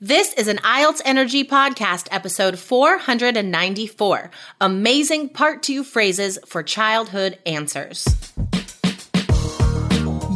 This is an IELTS Energy Podcast, episode 494 Amazing Part 2 Phrases for Childhood Answers.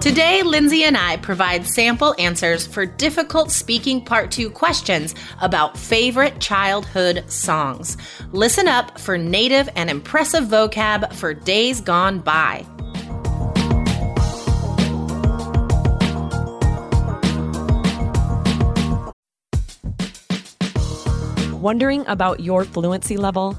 Today, Lindsay and I provide sample answers for difficult speaking part two questions about favorite childhood songs. Listen up for native and impressive vocab for days gone by. Wondering about your fluency level?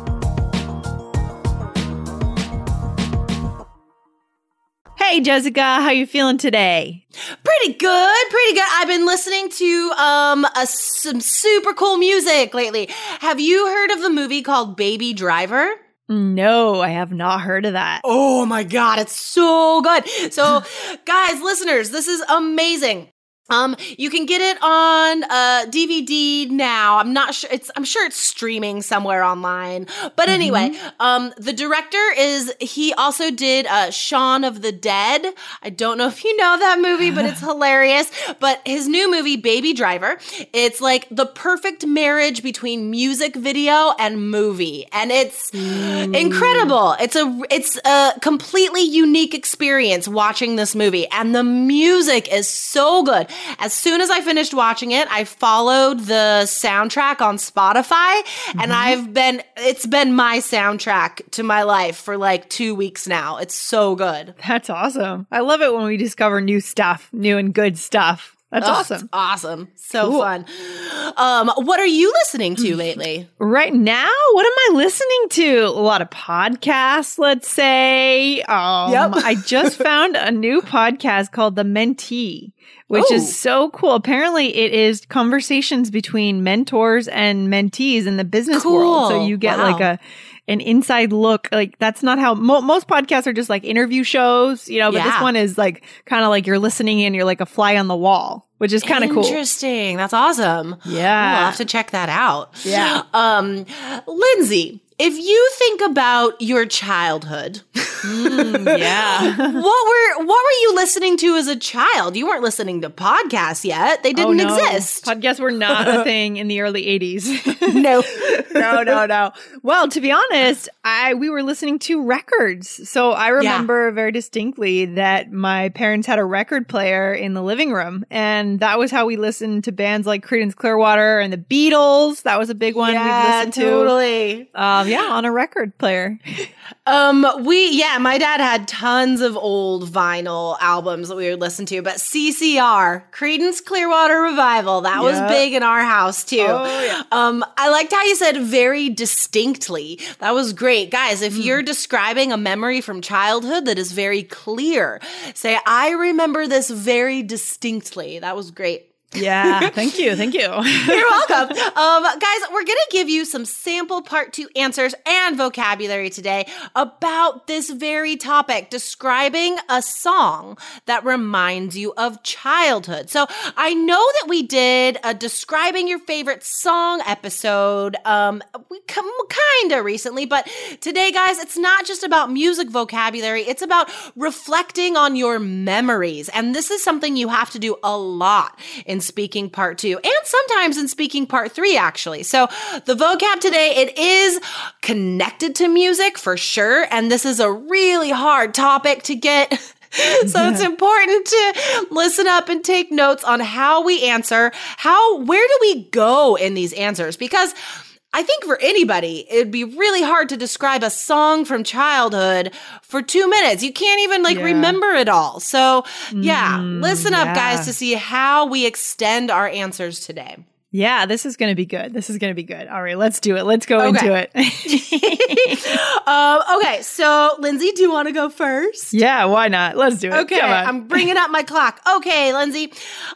Hey Jessica, how are you feeling today? Pretty good, pretty good. I've been listening to um a, some super cool music lately. Have you heard of the movie called Baby Driver? No, I have not heard of that. Oh my god, it's so good. So, guys, listeners, this is amazing. Um, you can get it on uh DVD now. I'm not sure it's I'm sure it's streaming somewhere online. But anyway, mm-hmm. um the director is he also did uh Shaun of the Dead. I don't know if you know that movie, but it's hilarious. But his new movie Baby Driver, it's like the perfect marriage between music video and movie. And it's mm. incredible. It's a it's a completely unique experience watching this movie and the music is so good. As soon as I finished watching it, I followed the soundtrack on Spotify mm-hmm. and I've been, it's been my soundtrack to my life for like two weeks now. It's so good. That's awesome. I love it when we discover new stuff, new and good stuff. That's oh, awesome. awesome. So cool. fun. Um, what are you listening to lately? Right now, what am I listening to? A lot of podcasts, let's say. Um, yep. I just found a new podcast called The Mentee which is oh. so cool. Apparently, it is conversations between mentors and mentees in the business cool. world. So you get wow. like a an inside look. Like that's not how mo- most podcasts are. Just like interview shows, you know. But yeah. this one is like kind of like you're listening in. You're like a fly on the wall, which is kind of cool. Interesting. That's awesome. Yeah, I'll have to check that out. Yeah. Um, Lindsay, if you think about your childhood, mm, yeah, what were what were you listening to as a child? You weren't listening to podcasts yet; they didn't oh, no. exist. Podcasts were not a thing in the early '80s. no, no, no, no. Well, to be honest, I we were listening to records, so I remember yeah. very distinctly that my parents had a record player in the living room, and that was how we listened to bands like Creedence Clearwater and the Beatles. That was a big one yeah, we listened to. Totally. Um, yeah, on a record player. um, we yeah, my dad had tons of old vinyl albums that we would listen to, but CCR, Creedence Clearwater Revival, that yep. was big in our house too. Oh, yeah. Um, I liked how you said very distinctly. That was great, guys. If mm. you're describing a memory from childhood that is very clear, say I remember this very distinctly. That was great. Yeah, thank you. Thank you. You're welcome. Um, guys, we're going to give you some sample part two answers and vocabulary today about this very topic, describing a song that reminds you of childhood. So I know that we did a describing your favorite song episode, um, we kind of recently, but today, guys, it's not just about music vocabulary. It's about reflecting on your memories. And this is something you have to do a lot in speaking part two and sometimes in speaking part three, actually. So the vocab today, it is connected to music for sure. And this is a really hard topic to get so it's important to listen up and take notes on how we answer, how where do we go in these answers because I think for anybody, it'd be really hard to describe a song from childhood for two minutes. You can't even like Yeah. remember it all. So, yeah, Mm, listen up, yeah. guys, to see how we extend our answers today. Yeah, this is going to be good. This is going to be good. All right, let's do it. Let's go into it. um, okay, so Lindsay, do you want to go first? yeah, why not? Let's do it. Okay, Come on. I'm bringing up my clock. Okay, Lindsay,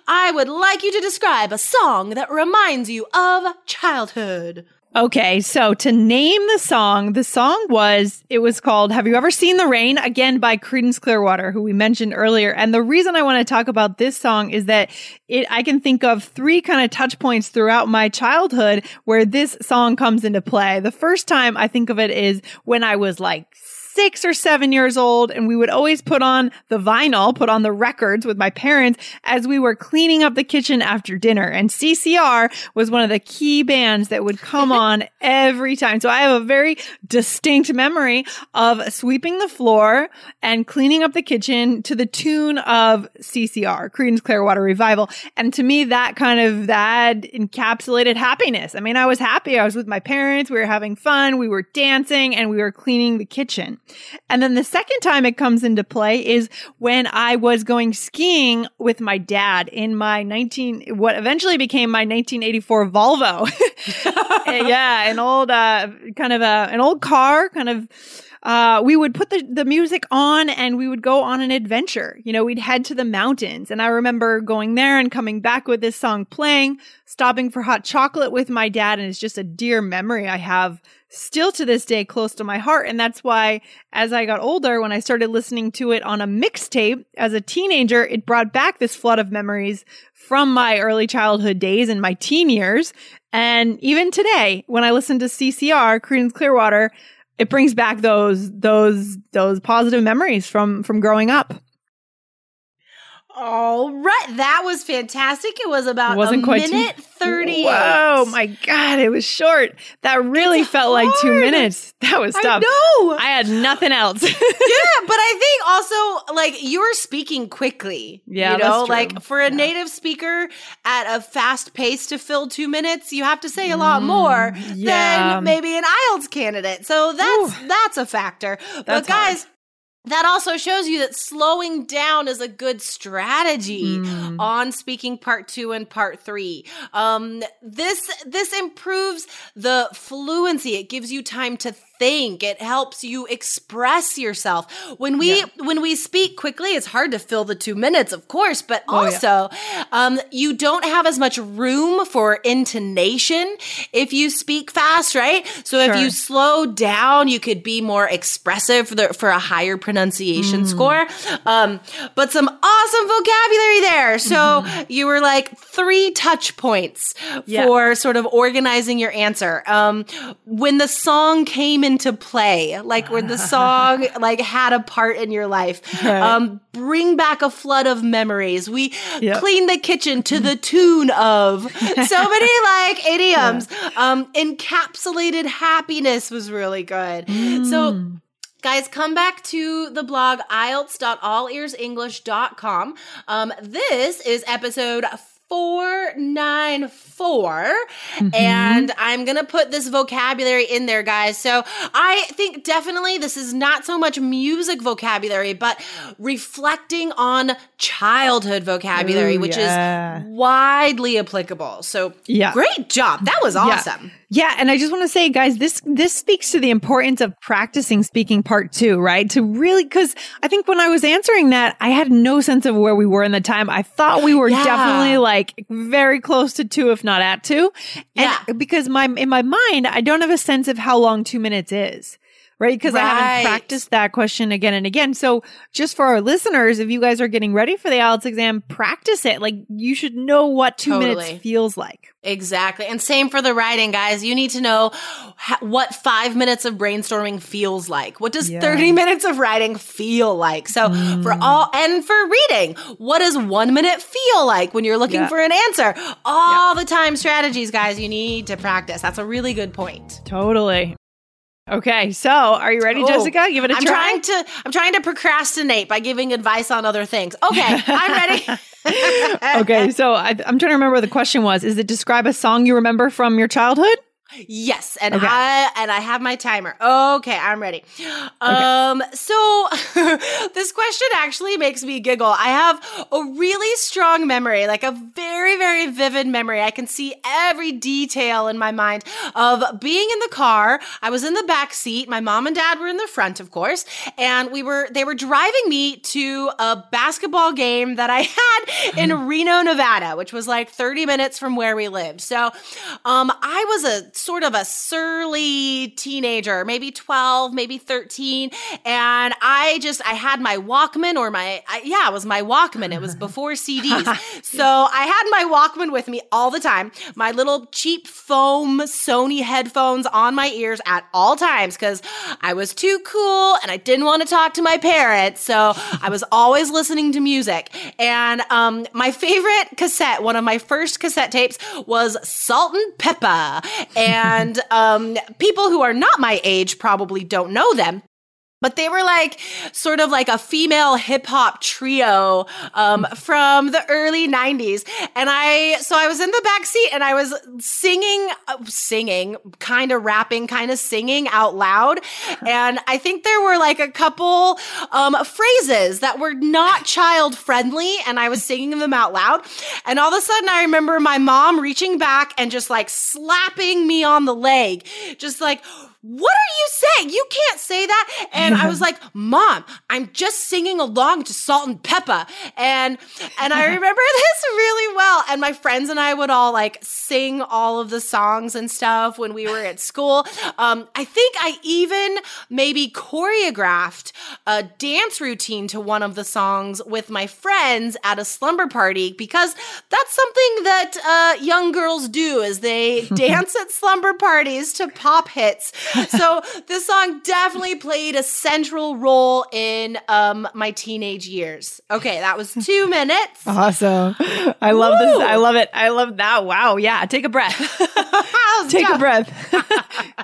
I would like you to describe a song that reminds you of childhood. Okay, so to name the song, the song was it was called "Have You Ever Seen the Rain?" again by Creedence Clearwater, who we mentioned earlier. And the reason I want to talk about this song is that it I can think of three kind of touch points throughout my childhood where this song comes into play. The first time I think of it is when I was like six or seven years old, and we would always put on the vinyl, put on the records with my parents as we were cleaning up the kitchen after dinner. And CCR was one of the key bands that would come on every time. So I have a very distinct memory of sweeping the floor and cleaning up the kitchen to the tune of CCR, Creedence Clearwater Revival. And to me, that kind of, that encapsulated happiness. I mean, I was happy. I was with my parents. We were having fun. We were dancing and we were cleaning the kitchen. And then the second time it comes into play is when I was going skiing with my dad in my 19, what eventually became my 1984 Volvo. yeah, an old, uh, kind of a, an old car, kind of, uh, we would put the, the music on and we would go on an adventure. You know, we'd head to the mountains. And I remember going there and coming back with this song playing, stopping for hot chocolate with my dad. And it's just a dear memory I have still to this day close to my heart. And that's why as I got older, when I started listening to it on a mixtape as a teenager, it brought back this flood of memories from my early childhood days and my teen years. And even today, when I listen to CCR, Creedence Clearwater, it brings back those those those positive memories from from growing up. All right, that was fantastic. It was about Wasn't a quite two- minute thirty. Whoa, my god, it was short. That really It's felt like two minutes. That was I tough. know. I had nothing else. yeah, but I think also like you were speaking quickly. Yeah, you know, that's true. like for a Yeah. native speaker at a fast pace to fill two minutes, you have to say a lot more Mm, yeah. than maybe an IELTS candidate. So that's that's a factor. but guys. hard. That also shows you that slowing down is a good strategy Mm. on speaking part two and part three. Um, this this improves the fluency. It gives you time to think. It helps you express yourself. When we Yeah. when we speak quickly, it's hard to fill the two minutes, of course, but Oh, yeah. also um, you don't have as much room for intonation if you speak fast, right? So if you slow down, you could be more expressive for the for a higher pronunciation Mm. score. Um, but some awesome vocabulary there. So you were like three touch points. Yeah. for sort of organizing your answer. Um, when the song came into play, like where the song like had a part in your life, Right. um, bring back a flood of memories. We Yep. clean the kitchen to the tune of so many like idioms. Um, encapsulated happiness was really good. So Mm. Guys, come back to the blog IELTS.allearsenglish.com. Um, this is episode 494 mm-hmm. and I'm going to put this vocabulary in there guys. So I think definitely this is not so much music vocabulary but reflecting on childhood vocabulary Ooh, which yeah. is widely applicable. So Yeah. great job. That was Yeah. Yeah, and I just want to say, guys, this this speaks to the importance of practicing speaking part two, right? To really, because I think when I was answering that, I had no sense of where we were in the time. I thought we were Yeah. definitely like very close to two, if not at two. And Yeah. because my in my mind, I don't have a sense of how long two minutes is. Right. Because I haven't practiced that question again and again. So just for our listeners, if you guys are getting ready for the IELTS exam, practice it. Like you should know what two Totally. minutes feels like. Exactly. And same for the writing, guys. You need to know ha- what five minutes of brainstorming feels like. What does Yeah. 30 minutes of writing feel like? So mm. for all, and for reading, what does one minute feel like when you're looking Yeah. for an answer? All the time strategies, guys, you need to practice. That's a really good point. Totally. Okay, so are you ready, Oh, Jessica? Give it a I'm try. trying to I'm trying to procrastinate by giving advice on other things. Okay, I'm ready. okay, so I, I'm trying to remember what the question was. Is it describe a song you remember from your childhood? Yes, and Okay. I and I have my timer. Okay, I'm ready. Um so this question actually makes me giggle. I have a really strong memory, like a very very vivid memory. I can see every detail in my mind of being in the car. I was in the back seat. My mom and dad were in the front, of course, and we were they were driving me to a basketball game that I had in Reno, Nevada, which was like 30 minutes from where we lived. So, um I was a sort of a surly teenager, maybe 12, maybe 13, and I just I had my Walkman or my I, yeah, it was my Walkman. It was before CDs. so, I had my Walkman with me all the time. My little cheap foam Sony headphones on my ears at all times cuz I was too cool and I didn't want to talk to my parents. So, I was always listening to music. And um my favorite cassette, one of my first cassette tapes was Salt-N-Pepa. And um people who are not my age probably don't know them. But they were like sort of like a female hip hop trio um, from the early 90s. And I, so I was in the back seat and I was singing, uh, singing, kind of rapping, kind of singing out loud. And I think there were like a couple um, phrases that were not child friendly. And I was singing them out loud. And all of a sudden, I remember my mom reaching back and just like slapping me on the leg, just like, what are you saying? You can't say that. And I was like, Mom, I'm just singing along to Salt-N-Pepa. And and I remember this really well. And my friends and I would all like sing all of the songs and stuff when we were at school. Um, I think I even maybe choreographed a dance routine to one of the songs with my friends at a slumber party because that's something that uh, young girls do is they dance at slumber parties to pop hits so this song definitely played a central role in um, my teenage years. Okay, that was two minutes. Awesome. I love this. I love it. I love that. Wow. Yeah. Take a breath. Take a breath.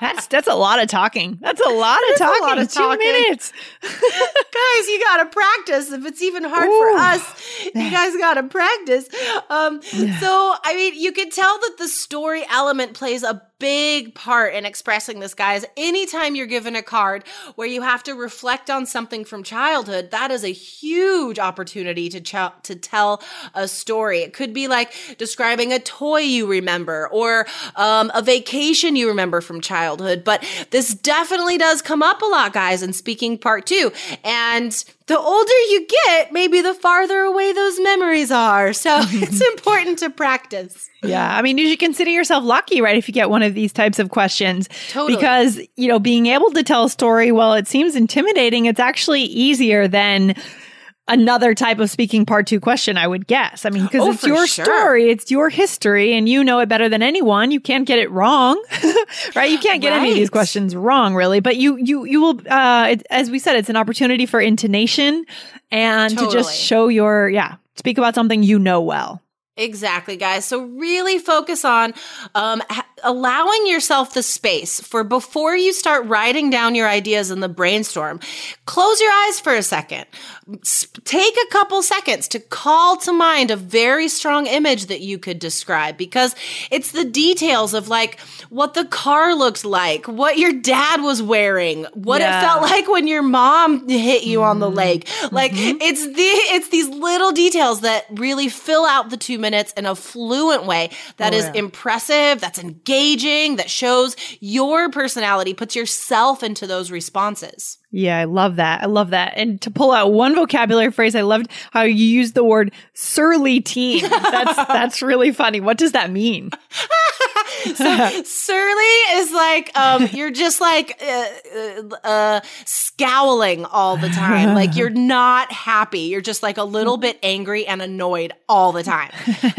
that's that's a lot of talking. That's a lot of talking. a lot of Two talking. minutes. guys, you gotta practice. If it's even hard Ooh. for us, you guys gotta practice. Um, so I mean, you can tell that the story element plays a big part in expressing this, guys. Anytime you're given a card where you have to reflect on something from childhood, that is a huge opportunity to ch- to tell a story. It could be like describing a toy you remember or um, a vacation you remember from childhood. But this definitely does come up a lot, guys, in speaking part two. And the older you get, maybe the farther away those memories are. So it's important to practice. Yeah. I mean, you should consider yourself lucky, right? If you get one of these types of questions. Totally. Because, you know, being able to tell a story, while it seems intimidating, it's actually easier than another type of speaking part two question, I would guess. I mean, because Oh, it's your sure. story, it's your history, and you know it better than anyone. You can't get it wrong, right? You can't get any of these questions wrong, really. But you, you, you will, uh, it, as we said, it's an opportunity for intonation and to just show your, yeah, speak about something you know well. Exactly, guys. So really focus on um, ha- allowing yourself the space for before you start writing down your ideas in the brainstorm. Close your eyes for a second. Take a couple seconds to call to mind a very strong image that you could describe because it's the details of like what the car looked like, what your dad was wearing, what Yeah. it felt like when your mom hit you on the mm-hmm. leg. Like mm-hmm. it's the it's these little details that really fill out the 2 minutes in a fluent way that Oh, is yeah. impressive, that's engaging, that shows your personality, puts yourself into those responses. Yeah, I love that. I love that. And to pull out one vocabulary phrase, I loved how you used the word surly teen. That's that's really funny. What does that mean? so surly is like um you're just like uh, uh, uh scowling all the time. Like you're not happy. You're just like a little bit angry and annoyed all the time.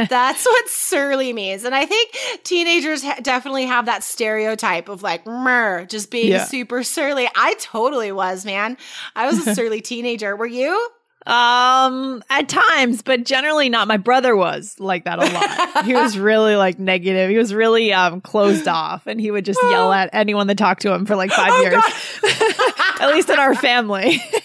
That's what surly means. And i think teenagers ha- definitely have that stereotype of like mer just being Yeah. super surly. I totally was man. I was a surly teenager. Were you Um, at times, but generally not. My brother was like that a lot. he was really like negative. He was really um closed off, and he would just yell at anyone that talked to him for like five Oh, years. at least in our family.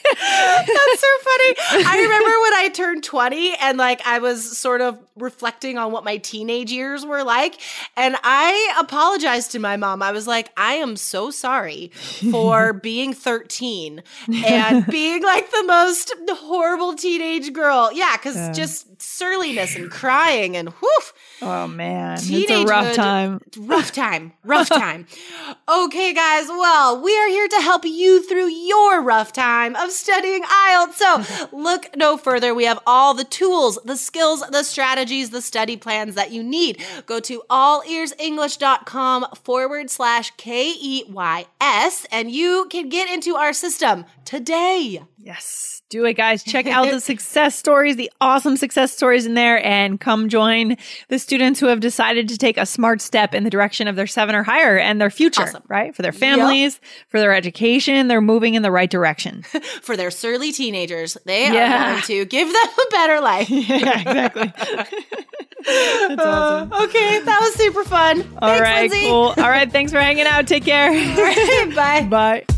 That's so funny. I remember when I turned 20 and like I was sort of reflecting on what my teenage years were like. And I apologized to my mom. I was like, I am so sorry for being 13 and being like the most horrible teenage girl. Yeah, because Yeah. just surliness and crying and whew. oh man, it's a rough time. Rough time. Rough time. okay, guys. Well, we are here to help you through your rough time of studying IELTS. So look no further. We have all the tools, the skills, the strategies, the study plans that you need. Go to allearsenglish.com forward slash K E Y S and you can get into our system today. Yes. Do it, guys. Check out the success stories, the awesome success stories in there, and come join the students who have decided to take a smart step in the direction of their seven or higher and their future, Awesome. right? For their families, for their education, they're moving in the right direction. For their surly teenagers, they Yeah. are going to give them a better life. yeah, exactly. That's awesome. Uh, okay, that was super fun. All Thanks, right, cool. All right, thanks for hanging out. Take care. Bye. Bye.